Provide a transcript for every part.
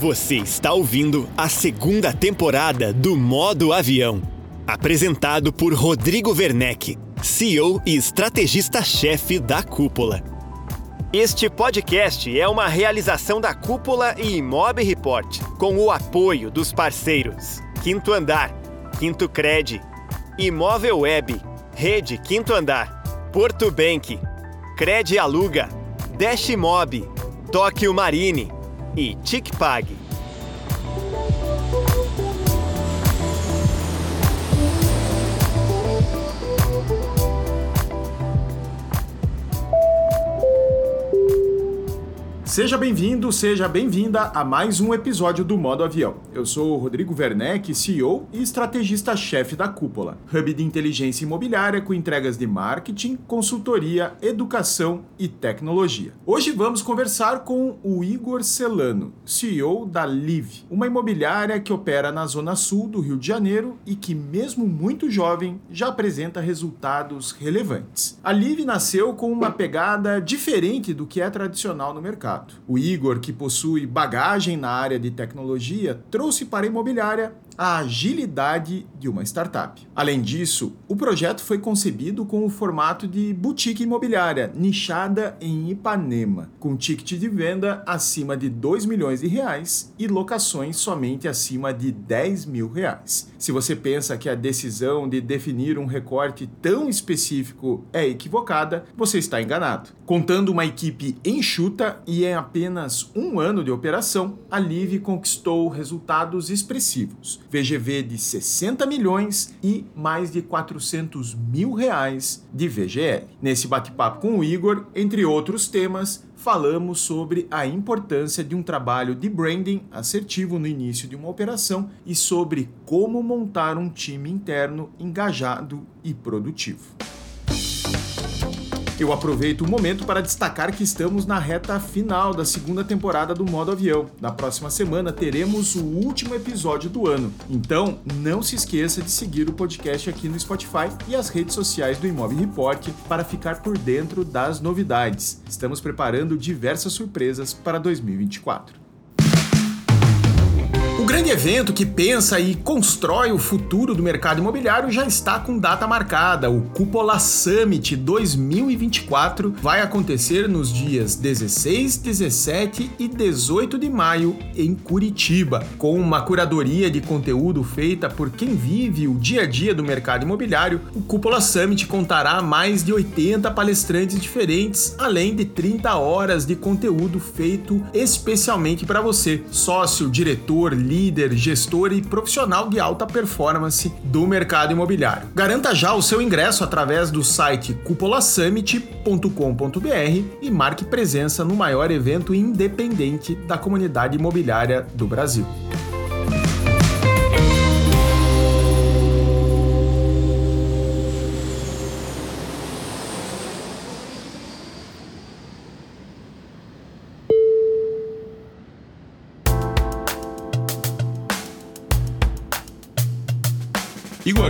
Você está ouvindo a segunda temporada do Modo Avião, apresentado por Rodrigo Werneck, CEO e estrategista-chefe da Cúpula. Este podcast é uma realização da Cúpula e Imob Report, com o apoio dos parceiros Quinto Andar, Quinto Cred, Imóvel Web, Rede Quinto Andar, Porto Bank, Cred Aluga, Dash Mob, Tóquio Marine e TicPag. Seja bem-vindo, seja bem-vinda a mais um episódio do Modo Avião. Eu sou o Rodrigo Werneck, CEO e estrategista-chefe da Cúpula, hub de inteligência imobiliária com entregas de marketing, consultoria, educação e tecnologia. Hoje vamos conversar com o Igor Celano, CEO da Live, uma imobiliária que opera na zona sul do Rio de Janeiro e que, mesmo muito jovem, já apresenta resultados relevantes. A Live nasceu com uma pegada diferente do que é tradicional no mercado O Igor, que possui bagagem na área de tecnologia, trouxe para a imobiliária a agilidade de uma startup. Além disso, o projeto foi concebido com o formato de boutique imobiliária, nichada em Ipanema, com ticket de venda acima de 2 milhões de reais e locações somente acima de 10 mil reais. Se você pensa que a decisão de definir um recorte tão específico é equivocada, você está enganado. Contando uma equipe enxuta e em apenas um ano de operação, a Live conquistou resultados expressivos. VGV de 60 milhões e mais de 400 mil reais de VGL. Nesse bate-papo com o Igor, entre outros temas, falamos sobre a importância de um trabalho de branding assertivo no início de uma operação e sobre como montar um time interno engajado e produtivo. Eu aproveito o momento para destacar que estamos na reta final da segunda temporada do Modo Avião. Na próxima semana teremos o último episódio do ano. Então, não se esqueça de seguir o podcast aqui no Spotify e as redes sociais do Imob Report para ficar por dentro das novidades. Estamos preparando diversas surpresas para 2024 grande evento que pensa e constrói o futuro do mercado imobiliário já está com data marcada. O Cupola Summit 2024 vai acontecer nos dias 16, 17 e 18 de maio em Curitiba, com uma curadoria de conteúdo feita por quem vive o dia a dia do mercado imobiliário. O Cupola Summit contará mais de 80 palestrantes diferentes, além de 30 horas de conteúdo feito especialmente para você, sócio, diretor, líder gestor e profissional de alta performance do mercado imobiliário. Garanta já o seu ingresso através do site cupolasummit.com.br e marque presença no maior evento independente da comunidade imobiliária do Brasil.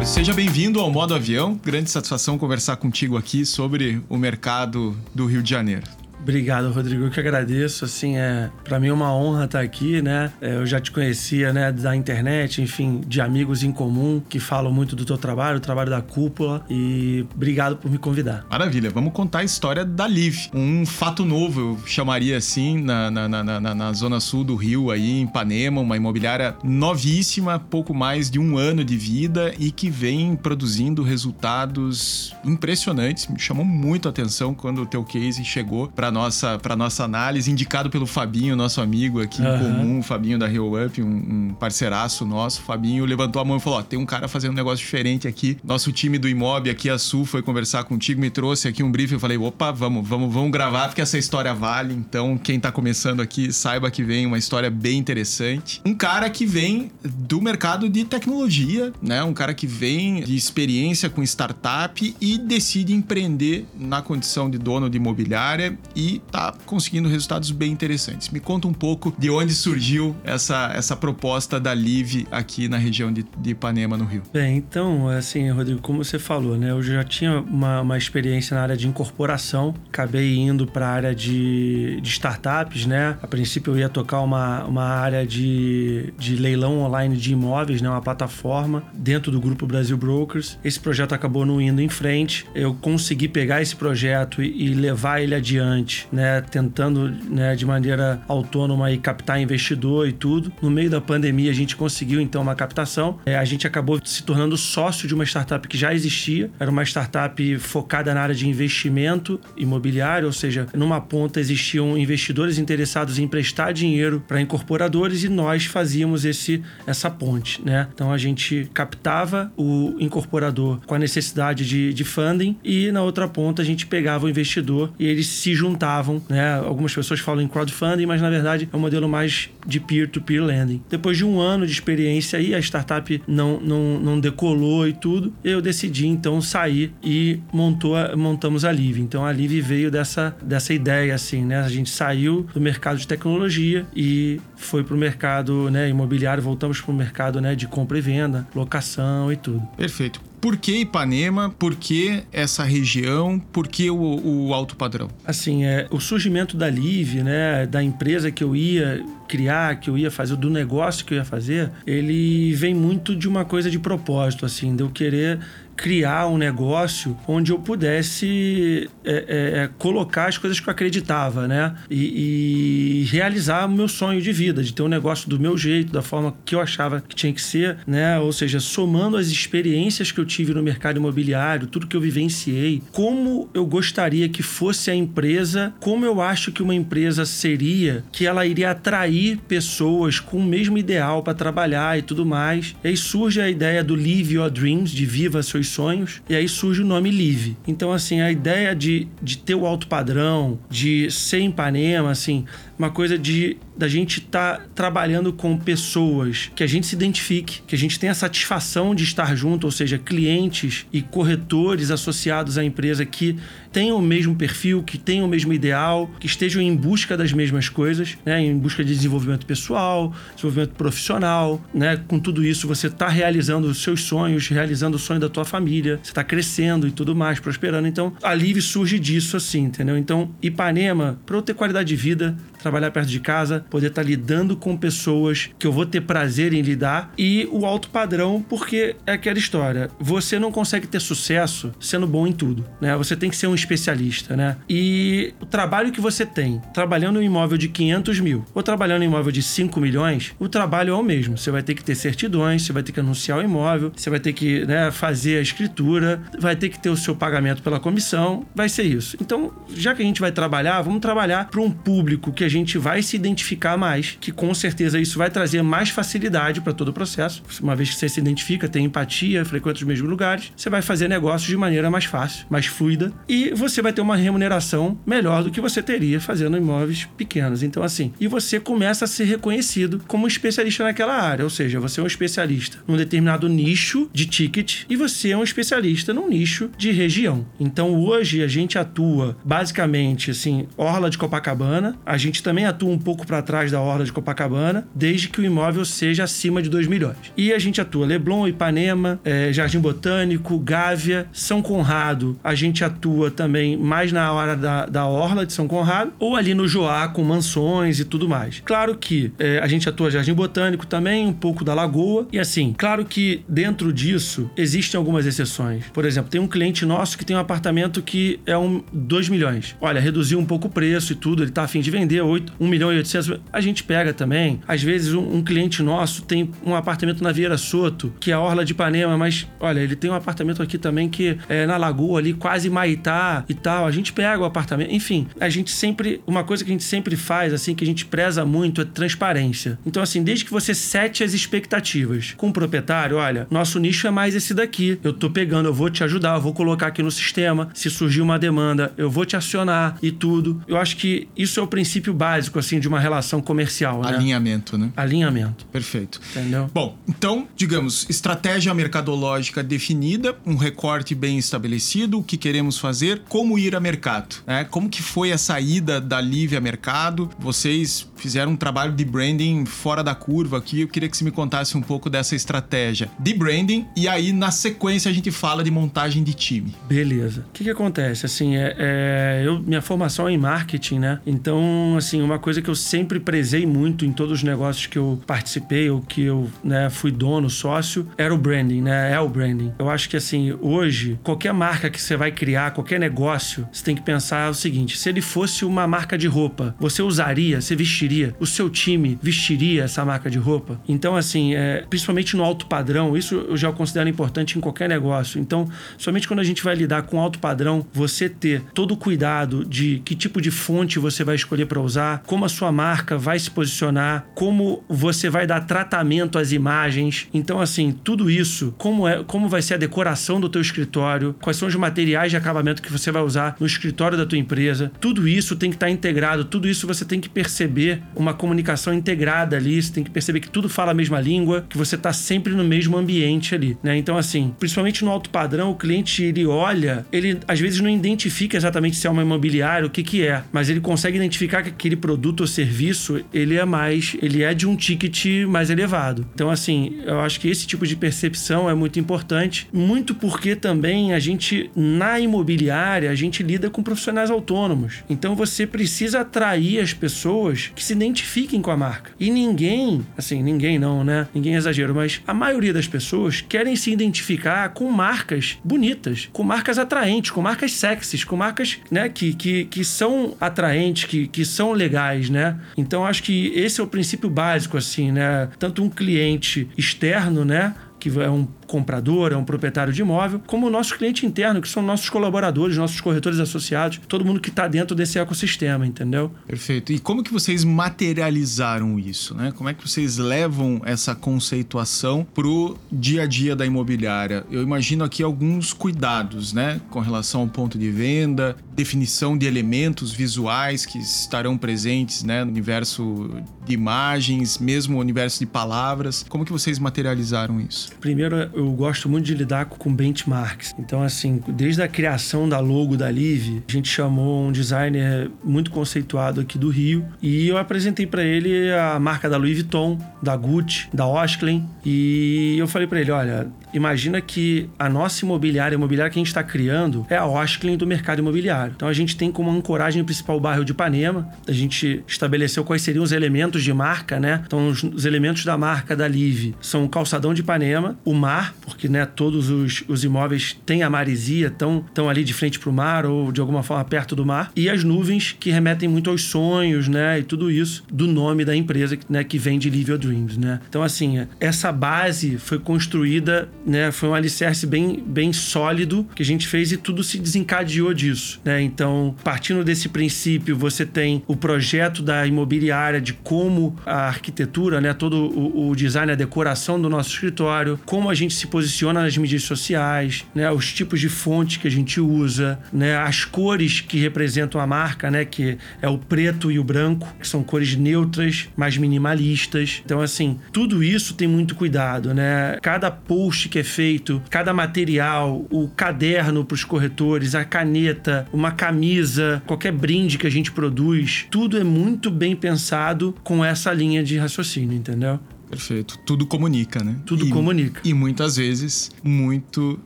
Igor, seja bem-vindo ao Modo Avião. Grande satisfação conversar contigo aqui sobre o mercado do Rio de Janeiro. Obrigado, Rodrigo. Eu que agradeço. Assim, é para mim é uma honra estar aqui, né? É, eu já te conhecia, né, da internet, enfim, de amigos em comum que falam muito do teu trabalho, do trabalho da cúpula. E obrigado por me convidar. Maravilha. Vamos contar a história da Live. Um fato novo, eu chamaria assim, na, na, na, na, na zona sul do Rio, aí em Ipanema, uma imobiliária novíssima, pouco mais de um ano de vida e que vem produzindo resultados impressionantes. Me chamou muito a atenção quando o teu case chegou para para nossa para nossa análise, indicado pelo Fabinho, nosso amigo aqui uhum. em comum, o Fabinho da Rio Up, um, um, parceiraço nosso. O Fabinho levantou a mão e falou: "Ó, tem um cara fazendo um negócio diferente aqui. Nosso time do Imob aqui a Sul foi conversar contigo, me trouxe aqui um briefing, eu falei: "Opa, vamos, vamos, vamos gravar porque essa história vale". Então, quem tá começando aqui, saiba que vem uma história bem interessante. Um cara que vem do mercado de tecnologia, né? Um cara que vem de experiência com startup e decide empreender na condição de dono de imobiliária e tá conseguindo resultados bem interessantes. Me conta um pouco de onde surgiu essa, essa proposta da Live aqui na região de, de Ipanema, no Rio. Bem, então, assim, Rodrigo, como você falou, né? Eu já tinha uma, uma experiência na área de incorporação, acabei indo para a área de, de startups, né? A princípio eu ia tocar uma, uma área de, de leilão online de imóveis, né? Uma plataforma dentro do grupo Brasil Brokers. Esse projeto acabou não indo em frente. Eu consegui pegar esse projeto e, e levar ele adiante, né? Tentando, né, de maneira autônoma e captar investidor e tudo. No meio da pandemia a gente conseguiu então uma captação. É, a gente acabou se tornando sócio de uma startup que já existia. Era uma startup focada na área de investimento imobiliário, ou seja, numa ponta existiam investidores interessados em emprestar dinheiro para incorporadores e nós fazíamos esse essa ponte, né? Então a gente captava o incorporador com a necessidade de, de funding e na outra ponta a gente pegava o investidor e eles se juntavam, né? Algumas pessoas falam em crowdfunding, mas na verdade é um modelo mais de peer-to-peer -peer lending. Depois de um ano de experiência aí, a startup não, não, não decolou e tudo, eu decidi então sair e montou, montamos a Live. Então a Live veio dessa, dessa ideia, assim, né? A gente saiu do mercado de tecnologia e foi para o mercado né, imobiliário, voltamos para o mercado né, de compra e venda, locação e tudo. Perfeito. Por que Ipanema? Por que essa região? Por que o, o alto padrão? Assim, é, o surgimento da Live, né, da empresa que eu ia criar, que eu ia fazer, do negócio que eu ia fazer, ele vem muito de uma coisa de propósito, assim, de eu querer criar um negócio onde eu pudesse é, é, é, colocar as coisas que eu acreditava, né? E, e, realizar o meu sonho de vida, de ter um negócio do meu jeito, da forma que eu achava que tinha que ser, né? Ou seja, somando as experiências que eu tive no mercado imobiliário, tudo que eu vivenciei, como eu gostaria que fosse a empresa, como eu acho que uma empresa seria, que ela iria atrair pessoas com o mesmo ideal para trabalhar e tudo mais. E aí surge a ideia do Live Your Dreams, de viva seus sonhos, e aí surge o nome Live. Então, assim, a ideia de, de ter o alto padrão, de ser em Ipanema, assim, uma coisa de da gente estar tá trabalhando com pessoas que a gente se identifique, que a gente tenha a satisfação de estar junto, ou seja, clientes e corretores associados à empresa que tenham o mesmo perfil, que tenham o mesmo ideal, que estejam em busca das mesmas coisas, né? em busca de desenvolvimento pessoal, desenvolvimento profissional, né? Com tudo isso você está realizando os seus sonhos, realizando o sonho da tua família, você está crescendo e tudo mais, prosperando. Então, a Live surge disso assim, entendeu? Então, Ipanema, para eu ter qualidade de vida, trabalhar perto de casa, poder estar tá lidando com pessoas que eu vou ter prazer em lidar e o alto padrão, porque é aquela história. Você não consegue ter sucesso sendo bom em tudo, né? Você tem que ser um especialista, né? E o trabalho que você tem, trabalhando em um imóvel de 500 mil ou trabalhando em um imóvel de 5 milhões, o trabalho é o mesmo. Você vai ter que ter certidões, você vai ter que anunciar o imóvel, você vai ter que né, fazer a escritura, vai ter que ter o seu pagamento pela comissão, vai ser isso. Então, já que a gente vai trabalhar, vamos trabalhar para um público que a gente vai se identificar mais, que com certeza isso vai trazer mais facilidade para todo o processo. Uma vez que você se identifica, tem empatia, frequenta os mesmos lugares, você vai fazer negócios de maneira mais fácil, mais fluida e você vai ter uma remuneração melhor do que você teria fazendo imóveis pequenos. Então, assim, e você começa a ser reconhecido como especialista naquela área, ou seja, você é um especialista num determinado nicho de ticket e você é um especialista num nicho de região. Então, hoje a gente atua basicamente assim, orla de Copacabana, a gente gente também atua um pouco para trás da Orla de Copacabana, desde que o imóvel seja acima de 2 milhões. E a gente atua Leblon, Ipanema, é, Jardim Botânico, Gávea, São Conrado. A gente atua também mais na hora da, da Orla de São Conrado, ou ali no Joá, com mansões e tudo mais. Claro que é, a gente atua Jardim Botânico também, um pouco da Lagoa. E assim, claro que dentro disso existem algumas exceções. Por exemplo, tem um cliente nosso que tem um apartamento que é um 2 milhões. Olha, reduziu um pouco o preço e tudo, ele tá afim de vender, 8, 1 milhão e 800, a gente pega também. Às vezes um, um, cliente nosso tem um apartamento na Vieira Soto, que é a Orla de Ipanema, mas olha, ele tem um apartamento aqui também que é na Lagoa ali, quase Maitá e tal. A gente pega o apartamento, enfim, a gente sempre, uma coisa que a gente sempre faz, assim, que a gente preza muito é transparência. Então, assim, desde que você sete as expectativas com o proprietário, olha, nosso nicho é mais esse daqui. Eu tô pegando, eu vou te ajudar, eu vou colocar aqui no sistema. Se surgir uma demanda, eu vou te acionar e tudo. Eu acho que isso é o princípio básico, assim, de uma relação comercial. Né? Alinhamento, né? Alinhamento. Perfeito. Entendeu? Bom, então, digamos, estratégia mercadológica definida, um recorte bem estabelecido, o que queremos fazer, como ir a mercado, né? Como que foi a saída da Live a mercado? Vocês fizeram um trabalho de branding fora da curva aqui. Eu queria que você me contasse um pouco dessa estratégia de branding e aí na sequência a gente fala de montagem de time. Beleza. O que, que acontece? Assim, é, é, eu, minha formação é em marketing, né? Então, assim, uma coisa que eu sempre prezei muito em todos os negócios que eu participei ou que eu né, fui dono, sócio, era o branding, né? É o branding. Eu acho que, assim, hoje, qualquer marca que você vai criar, qualquer negócio, você tem que pensar o seguinte: se ele fosse uma marca de roupa, você usaria, você vestiria vestiria, o seu time vestiria essa marca de roupa. Então, assim, é, principalmente no alto padrão, isso eu já considero importante em qualquer negócio. Então, somente quando a gente vai lidar com alto padrão, você ter todo o cuidado de que tipo de fonte você vai escolher para usar, como a sua marca vai se posicionar, como você vai dar tratamento às imagens. Então, assim, tudo isso, como é, como vai ser a decoração do teu escritório, quais são os materiais de acabamento que você vai usar no escritório da tua empresa, tudo isso tem que estar integrado, tudo isso você tem que perceber uma comunicação integrada ali. Você tem que perceber que tudo fala a mesma língua, que você está sempre no mesmo ambiente ali, né? Então, assim, principalmente no alto padrão, o cliente ele olha, ele às vezes não identifica exatamente se é uma imobiliária, o que que é, mas ele consegue identificar que aquele produto ou serviço ele é mais, ele é de um ticket mais elevado. Então, assim, eu acho que esse tipo de percepção é muito importante, muito porque também a gente na imobiliária a gente lida com profissionais autônomos. Então, você precisa atrair as pessoas que se identifiquem com a marca. E ninguém, assim, ninguém não, né? Ninguém é exagero, mas a maioria das pessoas querem se identificar com marcas bonitas, com marcas atraentes, com marcas sexys, com marcas, né, que, que, que são atraentes, que, que são legais, né? Então acho que esse é o princípio básico, assim, né? Tanto um cliente externo, né? que é um comprador, é um proprietário de imóvel, como o nosso cliente interno, que são nossos colaboradores, nossos corretores associados, todo mundo que está dentro desse ecossistema, entendeu? Perfeito. E como que vocês materializaram isso, né? Como é que vocês levam essa conceituação pro dia a dia da imobiliária? Eu imagino aqui alguns cuidados, né? Com relação ao ponto de venda, definição de elementos visuais que estarão presentes, né? No universo de imagens, mesmo o universo de palavras. Como que vocês materializaram isso? Primeiro, eu gosto muito de lidar com benchmarks. Então, assim, desde a criação da logo da Live, a gente chamou um designer muito conceituado aqui do Rio e eu apresentei para ele a marca da Louis Vuitton, da Gucci, da Osklen e eu falei para ele, olha, imagina que a nossa imobiliária, a imobiliária que a gente está criando, é a Osklen do mercado imobiliário. Então a gente tem como ancoragem principal o bairro de Ipanema. A gente estabeleceu quais seriam os elementos de marca, né? Então os, os elementos da marca da Live são o calçadão de Ipanema, o mar, porque né, todos os, os imóveis têm a marisia, estão tão ali de frente para o mar ou de alguma forma perto do mar, e as nuvens que remetem muito aos sonhos, né? E tudo isso do nome da empresa né, que vem de Live Your Dreams, né? Então assim, essa base foi construída né? Foi um alicerce bem, bem sólido que a gente fez e tudo se desencadeou disso, né? Então, partindo desse princípio, você tem o projeto da imobiliária de como a arquitetura, né? Todo o, o design, a decoração do nosso escritório, como a gente se posiciona nas mídias sociais, né? Os tipos de fonte que a gente usa, né? As cores que representam a marca, né? Que é o preto e o branco, que são cores neutras, mais minimalistas. Então, assim, tudo isso tem muito cuidado, né? Cada post que é feito, cada material, o caderno para os corretores, a caneta, uma camisa, qualquer brinde que a gente produz, tudo é muito bem pensado com essa linha de raciocínio, entendeu? Perfeito. Tudo comunica, né? Tudo e, comunica. E muitas vezes muito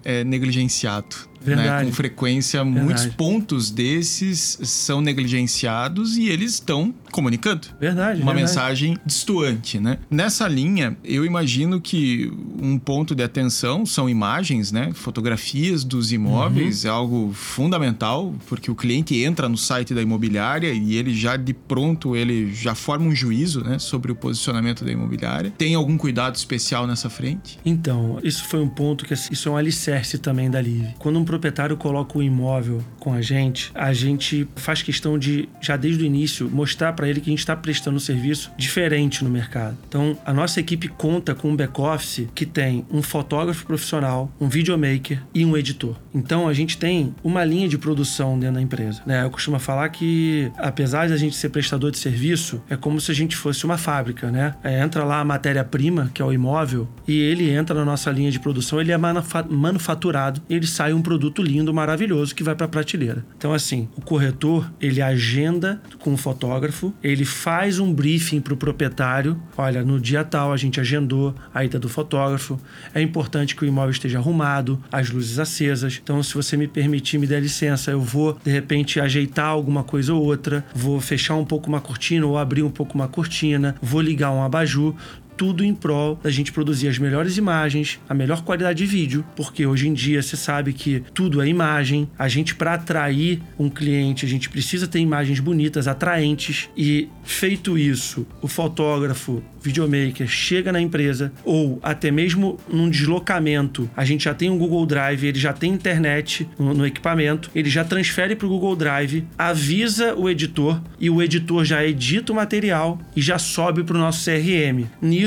é, negligenciado. Né? Com frequência, Verdade. muitos pontos desses são negligenciados e eles estão comunicando. Verdade. Uma verdade. mensagem distoante, né? Nessa linha, eu imagino que um ponto de atenção são imagens, né? Fotografias dos imóveis uhum. é algo fundamental, porque o cliente entra no site da imobiliária e ele já de pronto ele já forma um juízo, né, sobre o posicionamento da imobiliária. Tem algum cuidado especial nessa frente? Então, isso foi um ponto que isso é um alicerce também da Live. Quando um proprietário coloca o imóvel com a gente, a gente faz questão de, já desde o início, mostrar para ele que a gente está prestando um serviço diferente no mercado. Então, a nossa equipe conta com um back-office que tem um fotógrafo profissional, um videomaker e um editor. Então, a gente tem uma linha de produção dentro da empresa. Né? Eu costumo falar que, apesar de a gente ser prestador de serviço, é como se a gente fosse uma fábrica, né? É, entra lá a matéria-prima, que é o imóvel, e ele entra na nossa linha de produção, ele é manufaturado, ele sai um produto lindo, maravilhoso, que vai para a prateleira. Então, assim, o corretor, ele agenda com o fotógrafo, ele faz um briefing para o proprietário, olha, no dia tal a gente agendou a ida do fotógrafo, é importante que o imóvel esteja arrumado, as luzes acesas, então se você me permitir, me der licença, eu vou, de repente, ajeitar alguma coisa ou outra, vou fechar um pouco uma cortina ou abrir um pouco uma cortina, vou ligar um abajur tudo em prol da gente produzir as melhores imagens, a melhor qualidade de vídeo, porque hoje em dia você sabe que tudo é imagem. A gente para atrair um cliente, a gente precisa ter imagens bonitas, atraentes e feito isso, o fotógrafo, videomaker chega na empresa ou até mesmo num deslocamento, a gente já tem um Google Drive, ele já tem internet no, no equipamento, ele já transfere para o Google Drive, avisa o editor e o editor já edita o material e já sobe para o nosso CRM. Nisso,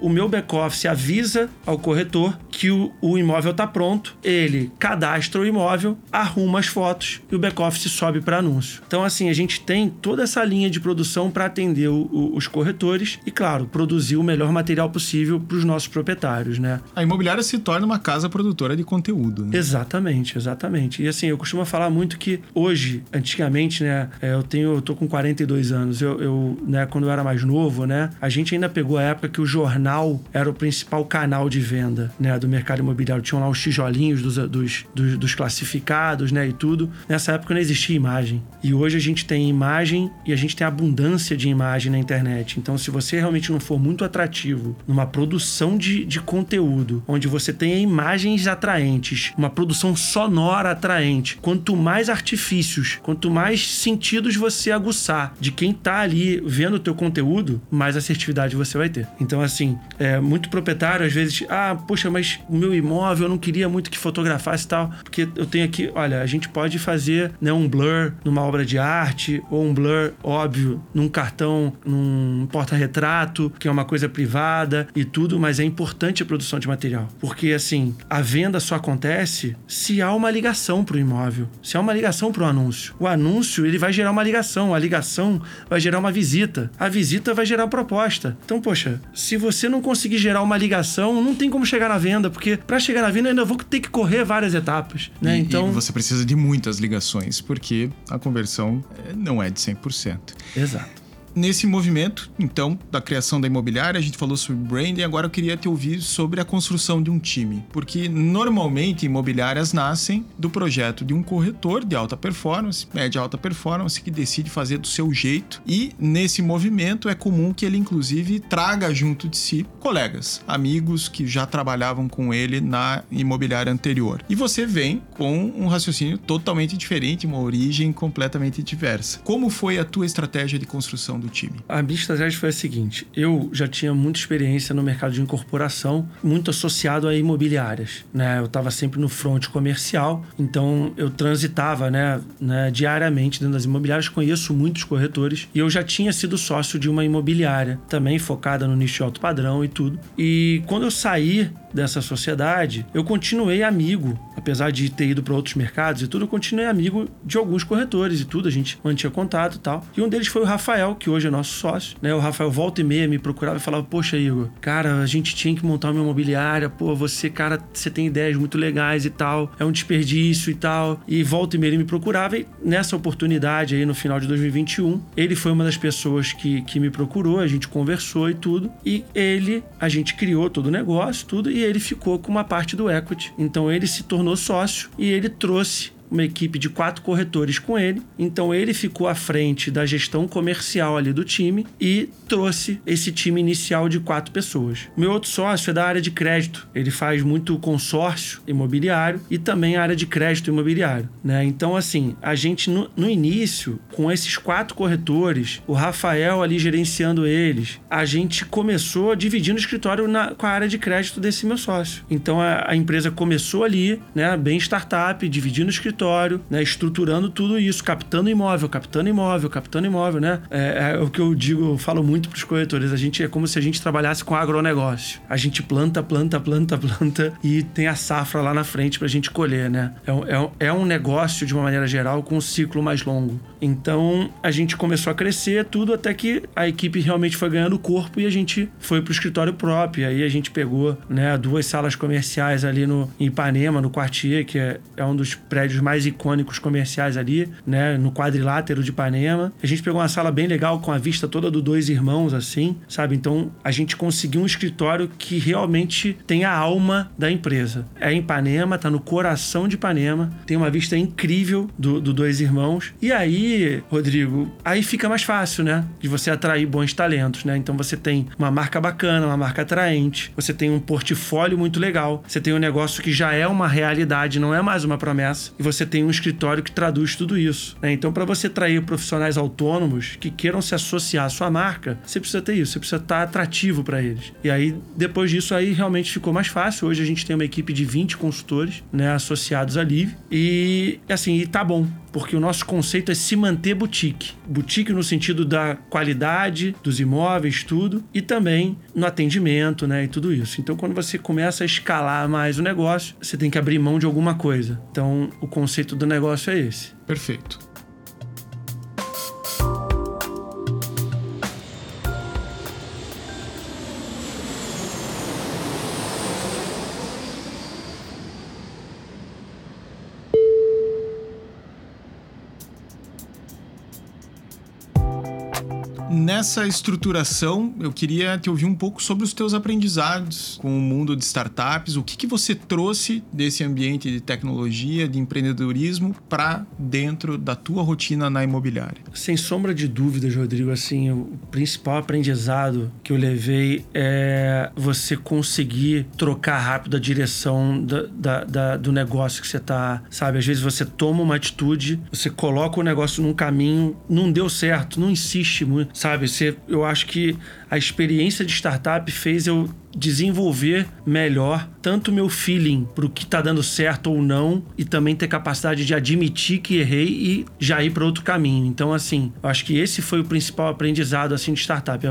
o meu back-office avisa ao corretor que o, o imóvel está pronto, ele cadastra o imóvel, arruma as fotos e o back-office sobe para anúncio. Então, assim, a gente tem toda essa linha de produção para atender o, o, os corretores e, claro, produzir o melhor material possível para os nossos proprietários, né? A imobiliária se torna uma casa produtora de conteúdo. Né? Exatamente, exatamente. E assim, eu costumo falar muito que hoje, antigamente, né, é, eu tenho, eu tô com 42 anos, eu, eu, né, quando eu era mais novo, né, a gente ainda pegou a época que o jornal era o principal canal de venda, né, do mercado imobiliário. Tinham lá os tijolinhos dos, dos, dos, dos classificados, né, e tudo. Nessa época não existia imagem. E hoje a gente tem imagem e a gente tem abundância de imagem na internet. Então, se você realmente não for muito atrativo numa produção de, de conteúdo, onde você tenha imagens atraentes, uma produção sonora atraente, quanto mais artifícios, quanto mais sentidos você aguçar de quem tá ali vendo o teu conteúdo, mais assertividade você vai ter. Então, assim, é muito proprietário, às vezes, ah, poxa, mas o meu imóvel eu não queria muito que fotografasse e tal, porque eu tenho aqui, olha, a gente pode fazer né, um blur numa obra de arte, ou um blur óbvio num cartão, num porta-retrato, que é uma coisa privada e tudo, mas é importante a produção de material. Porque, assim, a venda só acontece se há uma ligação para o imóvel, se há uma ligação para o anúncio. O anúncio, ele vai gerar uma ligação, a ligação vai gerar uma visita, a visita vai gerar proposta. Então, poxa, se você não conseguir gerar uma ligação, não tem como chegar na venda, porque para chegar na venda eu ainda vou ter que correr várias etapas, né? E, então, e você precisa de muitas ligações, porque a conversão eh, não é de 100%. Exato. Nesse movimento, então, da criação da imobiliária, a gente falou sobre branding, agora eu queria te ouvir sobre a construção de um time. Porque normalmente imobiliárias nascem do projeto de um corretor de alta performance, média alta performance, que decide fazer do seu jeito. E nesse movimento é comum que ele, inclusive, traga junto de si colegas, amigos que já trabalhavam com ele na imobiliária anterior. E você vem com um raciocínio totalmente diferente, uma origem completamente diversa. Como foi a tua estratégia de construção do time? A minha estratégia foi a seguinte: eu já tinha muita experiência no mercado de incorporação, muito associado a imobiliárias. Né? Eu estava sempre no front comercial, então eu transitava né, né, diariamente dentro das imobiliárias, conheço muitos corretores e eu já tinha sido sócio de uma imobiliária, também focada no nicho alto padrão e tudo. E quando eu saí dessa sociedade, eu continuei amigo, apesar de ter ido para outros mercados e tudo, eu continuei amigo de alguns corretores e tudo, a gente mantinha contato e tal. E um deles foi o Rafael, que hoje é nosso sócio, né? O Rafael volta e meia me procurava e falava: Poxa, Igor, cara, a gente tinha que montar uma imobiliária, pô, você, cara, você tem ideias muito legais e tal, é um desperdício e tal. E volta e meia ele me procurava e nessa oportunidade aí no final de 2021, ele foi uma das pessoas que, que me procurou, a gente conversou e tudo. E ele, a gente criou todo o negócio, tudo, e ele ficou com uma parte do equity. Então ele se tornou sócio e ele trouxe uma equipe de quatro corretores com ele. Então ele ficou à frente da gestão comercial ali do time e trouxe esse time inicial de quatro pessoas. Meu outro sócio é da área de crédito. Ele faz muito consórcio imobiliário e também área de crédito imobiliário, né? Então assim, a gente no, no início com esses quatro corretores, o Rafael ali gerenciando eles, a gente começou dividindo o escritório na, com a área de crédito desse meu sócio. Então a, a empresa começou ali, né, bem startup, dividindo o escritório, né, estruturando tudo isso, captando imóvel, captando imóvel, captando imóvel, né? É, é o que eu digo, eu falo muito para os corretores. A gente é como se a gente trabalhasse com agronegócio. A gente planta, planta, planta, planta e tem a safra lá na frente para a gente colher, né? É, é, é um negócio de uma maneira geral com um ciclo mais longo. Então a gente começou a crescer tudo até que a equipe realmente foi ganhando corpo e a gente foi para o escritório próprio. Aí a gente pegou né, duas salas comerciais ali no em Ipanema, no Quartier, que é, é um dos prédios mais icônicos comerciais ali, né? No quadrilátero de Ipanema. A gente pegou uma sala bem legal com a vista toda do Dois Irmãos, assim, sabe? Então a gente conseguiu um escritório que realmente tem a alma da empresa. É em Ipanema, tá no coração de Ipanema, tem uma vista incrível do, do Dois Irmãos. E aí Rodrigo, aí fica mais fácil, né? De você atrair bons talentos, né? Então você tem uma marca bacana, uma marca atraente, você tem um portfólio muito legal, você tem um negócio que já é uma realidade, não é mais uma promessa, e você tem um escritório que traduz tudo isso. Né? Então, para você atrair profissionais autônomos que queiram se associar à sua marca, você precisa ter isso, você precisa estar atrativo para eles. E aí, depois disso, aí realmente ficou mais fácil. Hoje a gente tem uma equipe de 20 consultores, né, associados à Live, e assim, e tá bom porque o nosso conceito é se manter boutique. Boutique no sentido da qualidade dos imóveis, tudo, e também no atendimento, né, e tudo isso. Então, quando você começa a escalar mais o negócio, você tem que abrir mão de alguma coisa. Então, o conceito do negócio é esse. Perfeito. Nessa estruturação, eu queria te ouvir um pouco sobre os teus aprendizados com o mundo de startups. O que, que você trouxe desse ambiente de tecnologia, de empreendedorismo, para dentro da tua rotina na imobiliária? Sem sombra de dúvidas, Rodrigo, assim, o principal aprendizado que eu levei é você conseguir trocar rápido a direção da, da, da, do negócio que você está, sabe? Às vezes você toma uma atitude, você coloca o negócio num caminho, não deu certo, não insiste muito, sabe? Você, eu acho que a experiência de startup fez eu desenvolver melhor tanto o meu feeling pro que tá dando certo ou não e também ter capacidade de admitir que errei e já ir para outro caminho. Então assim, eu acho que esse foi o principal aprendizado assim de startup, é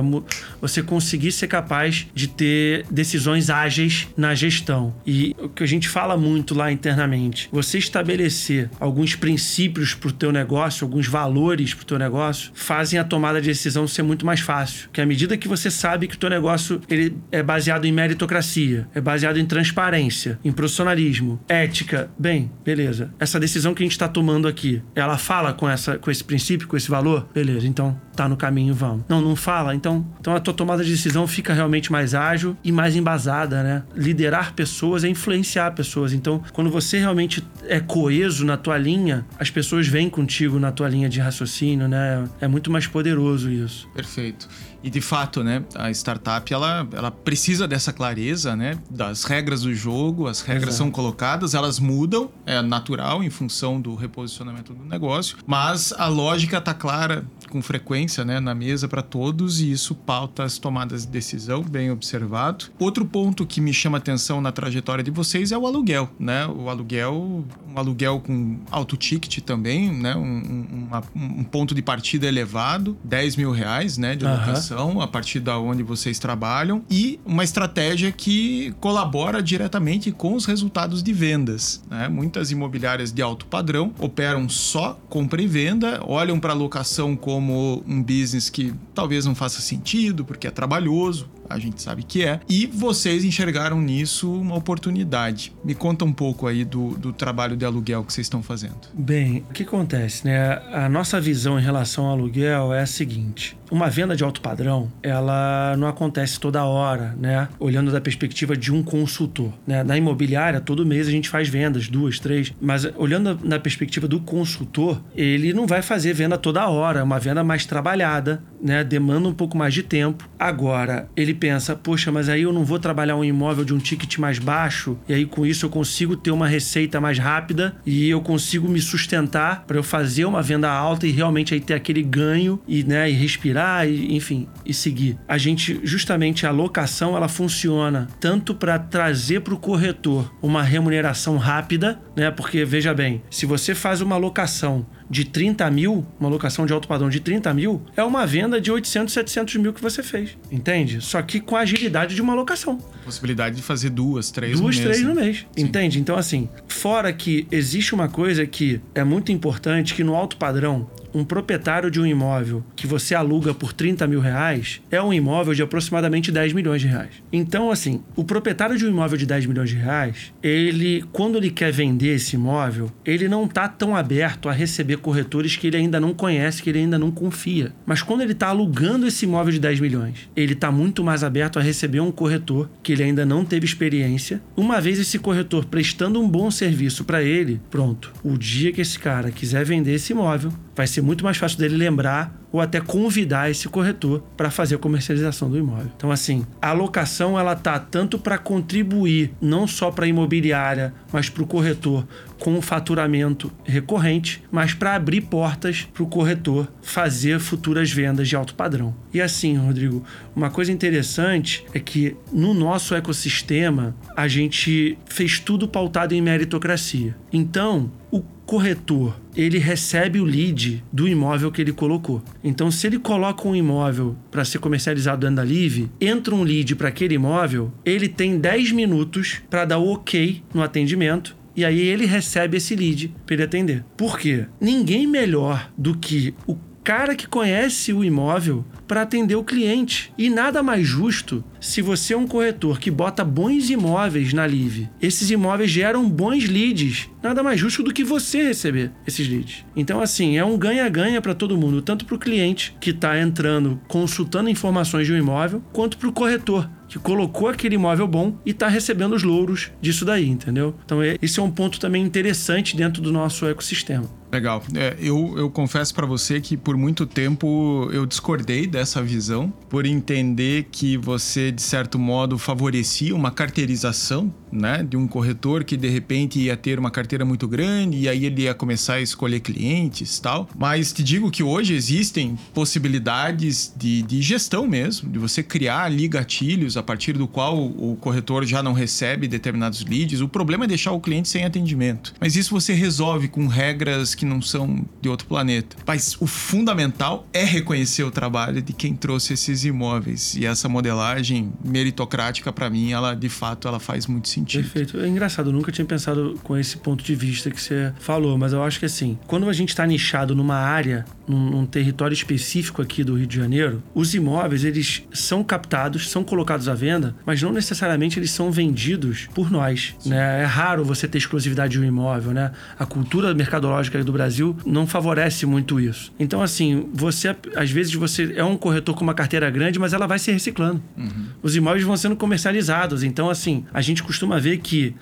você conseguir ser capaz de ter decisões ágeis na gestão. E o que a gente fala muito lá internamente, você estabelecer alguns princípios pro teu negócio, alguns valores pro teu negócio, fazem a tomada de decisão ser muito mais fácil. Que à medida que você sabe que o teu negócio ele é baseado em meritocracia, é baseado em transparência, em profissionalismo, ética, bem, beleza. Essa decisão que a gente está tomando aqui, ela fala com essa com esse princípio, com esse valor? Beleza, então tá no caminho, vamos. Não, não fala, então, então a tua tomada de decisão fica realmente mais ágil e mais embasada, né? Liderar pessoas é influenciar pessoas. Então, quando você realmente é coeso na tua linha, as pessoas vêm contigo na tua linha de raciocínio, né? É muito mais poderoso isso. Perfeito. E de fato, né, a startup ela, ela precisa dessa clareza, né, das regras do jogo, as regras Exato. são colocadas, elas mudam, é natural em função do reposicionamento do negócio, mas a lógica tá clara com frequência, né, na mesa para todos e isso pauta as tomadas de decisão, bem observado. Outro ponto que me chama atenção na trajetória de vocês é o aluguel, né? O aluguel, um aluguel com alto ticket também, né? Um, um, um ponto de partida elevado, 10 mil reais, né, de alocação. Uhum a partir da onde vocês trabalham e uma estratégia que colabora diretamente com os resultados de vendas. Né? Muitas imobiliárias de alto padrão operam só compra e venda, olham para a locação como um business que talvez não faça sentido porque é trabalhoso, a gente sabe que é. E vocês enxergaram nisso uma oportunidade. Me conta um pouco aí do, do trabalho de aluguel que vocês estão fazendo. Bem, o que acontece, né? A nossa visão em relação ao aluguel é a seguinte: uma venda de alto padrão, ela não acontece toda hora, né? Olhando da perspectiva de um consultor, né? Na imobiliária, todo mês a gente faz vendas, duas, três, mas olhando na perspectiva do consultor, ele não vai fazer venda toda hora, é uma venda mais trabalhada, né? Demanda um pouco mais de tempo. Agora, ele pensa, poxa, mas aí eu não vou trabalhar um imóvel de um ticket mais baixo, e aí com isso eu consigo ter uma receita mais rápida e eu consigo me sustentar para eu fazer uma venda alta e realmente aí ter aquele ganho e, né, e respirar e, enfim, e seguir. A gente, justamente, a locação, ela funciona tanto para trazer para o corretor uma remuneração rápida, né? Porque, veja bem, se você faz uma locação de 30 mil, uma locação de alto padrão de 30 mil, é uma venda de 800, 700 mil que você fez. Entende? Só que com a agilidade de uma locação. Possibilidade de fazer duas, três duas, no mês. Duas, três no mês. Sim. Entende? Então, assim, fora que existe uma coisa que é muito importante, que no alto padrão um proprietário de um imóvel que você aluga por 30 mil reais é um imóvel de aproximadamente 10 milhões de reais. Então, assim, o proprietário de um imóvel de 10 milhões de reais, ele, quando ele quer vender esse imóvel, ele não está tão aberto a receber corretores que ele ainda não conhece, que ele ainda não confia. Mas quando ele está alugando esse imóvel de 10 milhões, ele está muito mais aberto a receber um corretor que ele ainda não teve experiência. Uma vez esse corretor prestando um bom serviço para ele, pronto. O dia que esse cara quiser vender esse imóvel, vai ser muito mais fácil dele lembrar ou até convidar esse corretor para fazer a comercialização do imóvel. Então, assim, a locação ela tá tanto para contribuir não só para a imobiliária, mas para o corretor com um faturamento recorrente, mas para abrir portas para o corretor fazer futuras vendas de alto padrão. E assim, Rodrigo, uma coisa interessante é que no nosso ecossistema a gente fez tudo pautado em meritocracia. Então, o corretor ele recebe o lead do imóvel que ele colocou. Então, se ele coloca um imóvel para ser comercializado dentro da Live, entra um lead para aquele imóvel, ele tem 10 minutos para dar o ok no atendimento e aí ele recebe esse lead para ele atender. Por quê? Ninguém melhor do que o cara que conhece o imóvel para atender o cliente. E nada mais justo se você é um corretor que bota bons imóveis na Live. Esses imóveis geram bons leads. Nada mais justo do que você receber esses leads. Então, assim, é um ganha-ganha para todo mundo, tanto para o cliente que está entrando, consultando informações de um imóvel, quanto para o corretor que colocou aquele imóvel bom e está recebendo os louros disso daí, entendeu? Então, é, esse é um ponto também interessante dentro do nosso ecossistema. Legal. É, eu, eu confesso para você que por muito tempo eu discordei dessa visão, por entender que você, de certo modo, favorecia uma carteirização né, de um corretor que de repente ia ter uma carteira muito grande e aí ele ia começar a escolher clientes tal. Mas te digo que hoje existem possibilidades de, de gestão mesmo, de você criar ali gatilhos a partir do qual o corretor já não recebe determinados leads. O problema é deixar o cliente sem atendimento. Mas isso você resolve com regras que que não são de outro planeta. Mas o fundamental é reconhecer o trabalho de quem trouxe esses imóveis. E essa modelagem meritocrática, para mim, ela de fato ela faz muito sentido. Perfeito. É engraçado, eu nunca tinha pensado com esse ponto de vista que você falou, mas eu acho que assim, quando a gente está nichado numa área, num, num território específico aqui do Rio de Janeiro, os imóveis eles são captados, são colocados à venda, mas não necessariamente eles são vendidos por nós. Né? É raro você ter exclusividade de um imóvel, né? A cultura mercadológica do Brasil não favorece muito isso. Então, assim, você, às vezes, você é um corretor com uma carteira grande, mas ela vai se reciclando. Uhum. Os imóveis vão sendo comercializados. Então, assim, a gente costuma ver que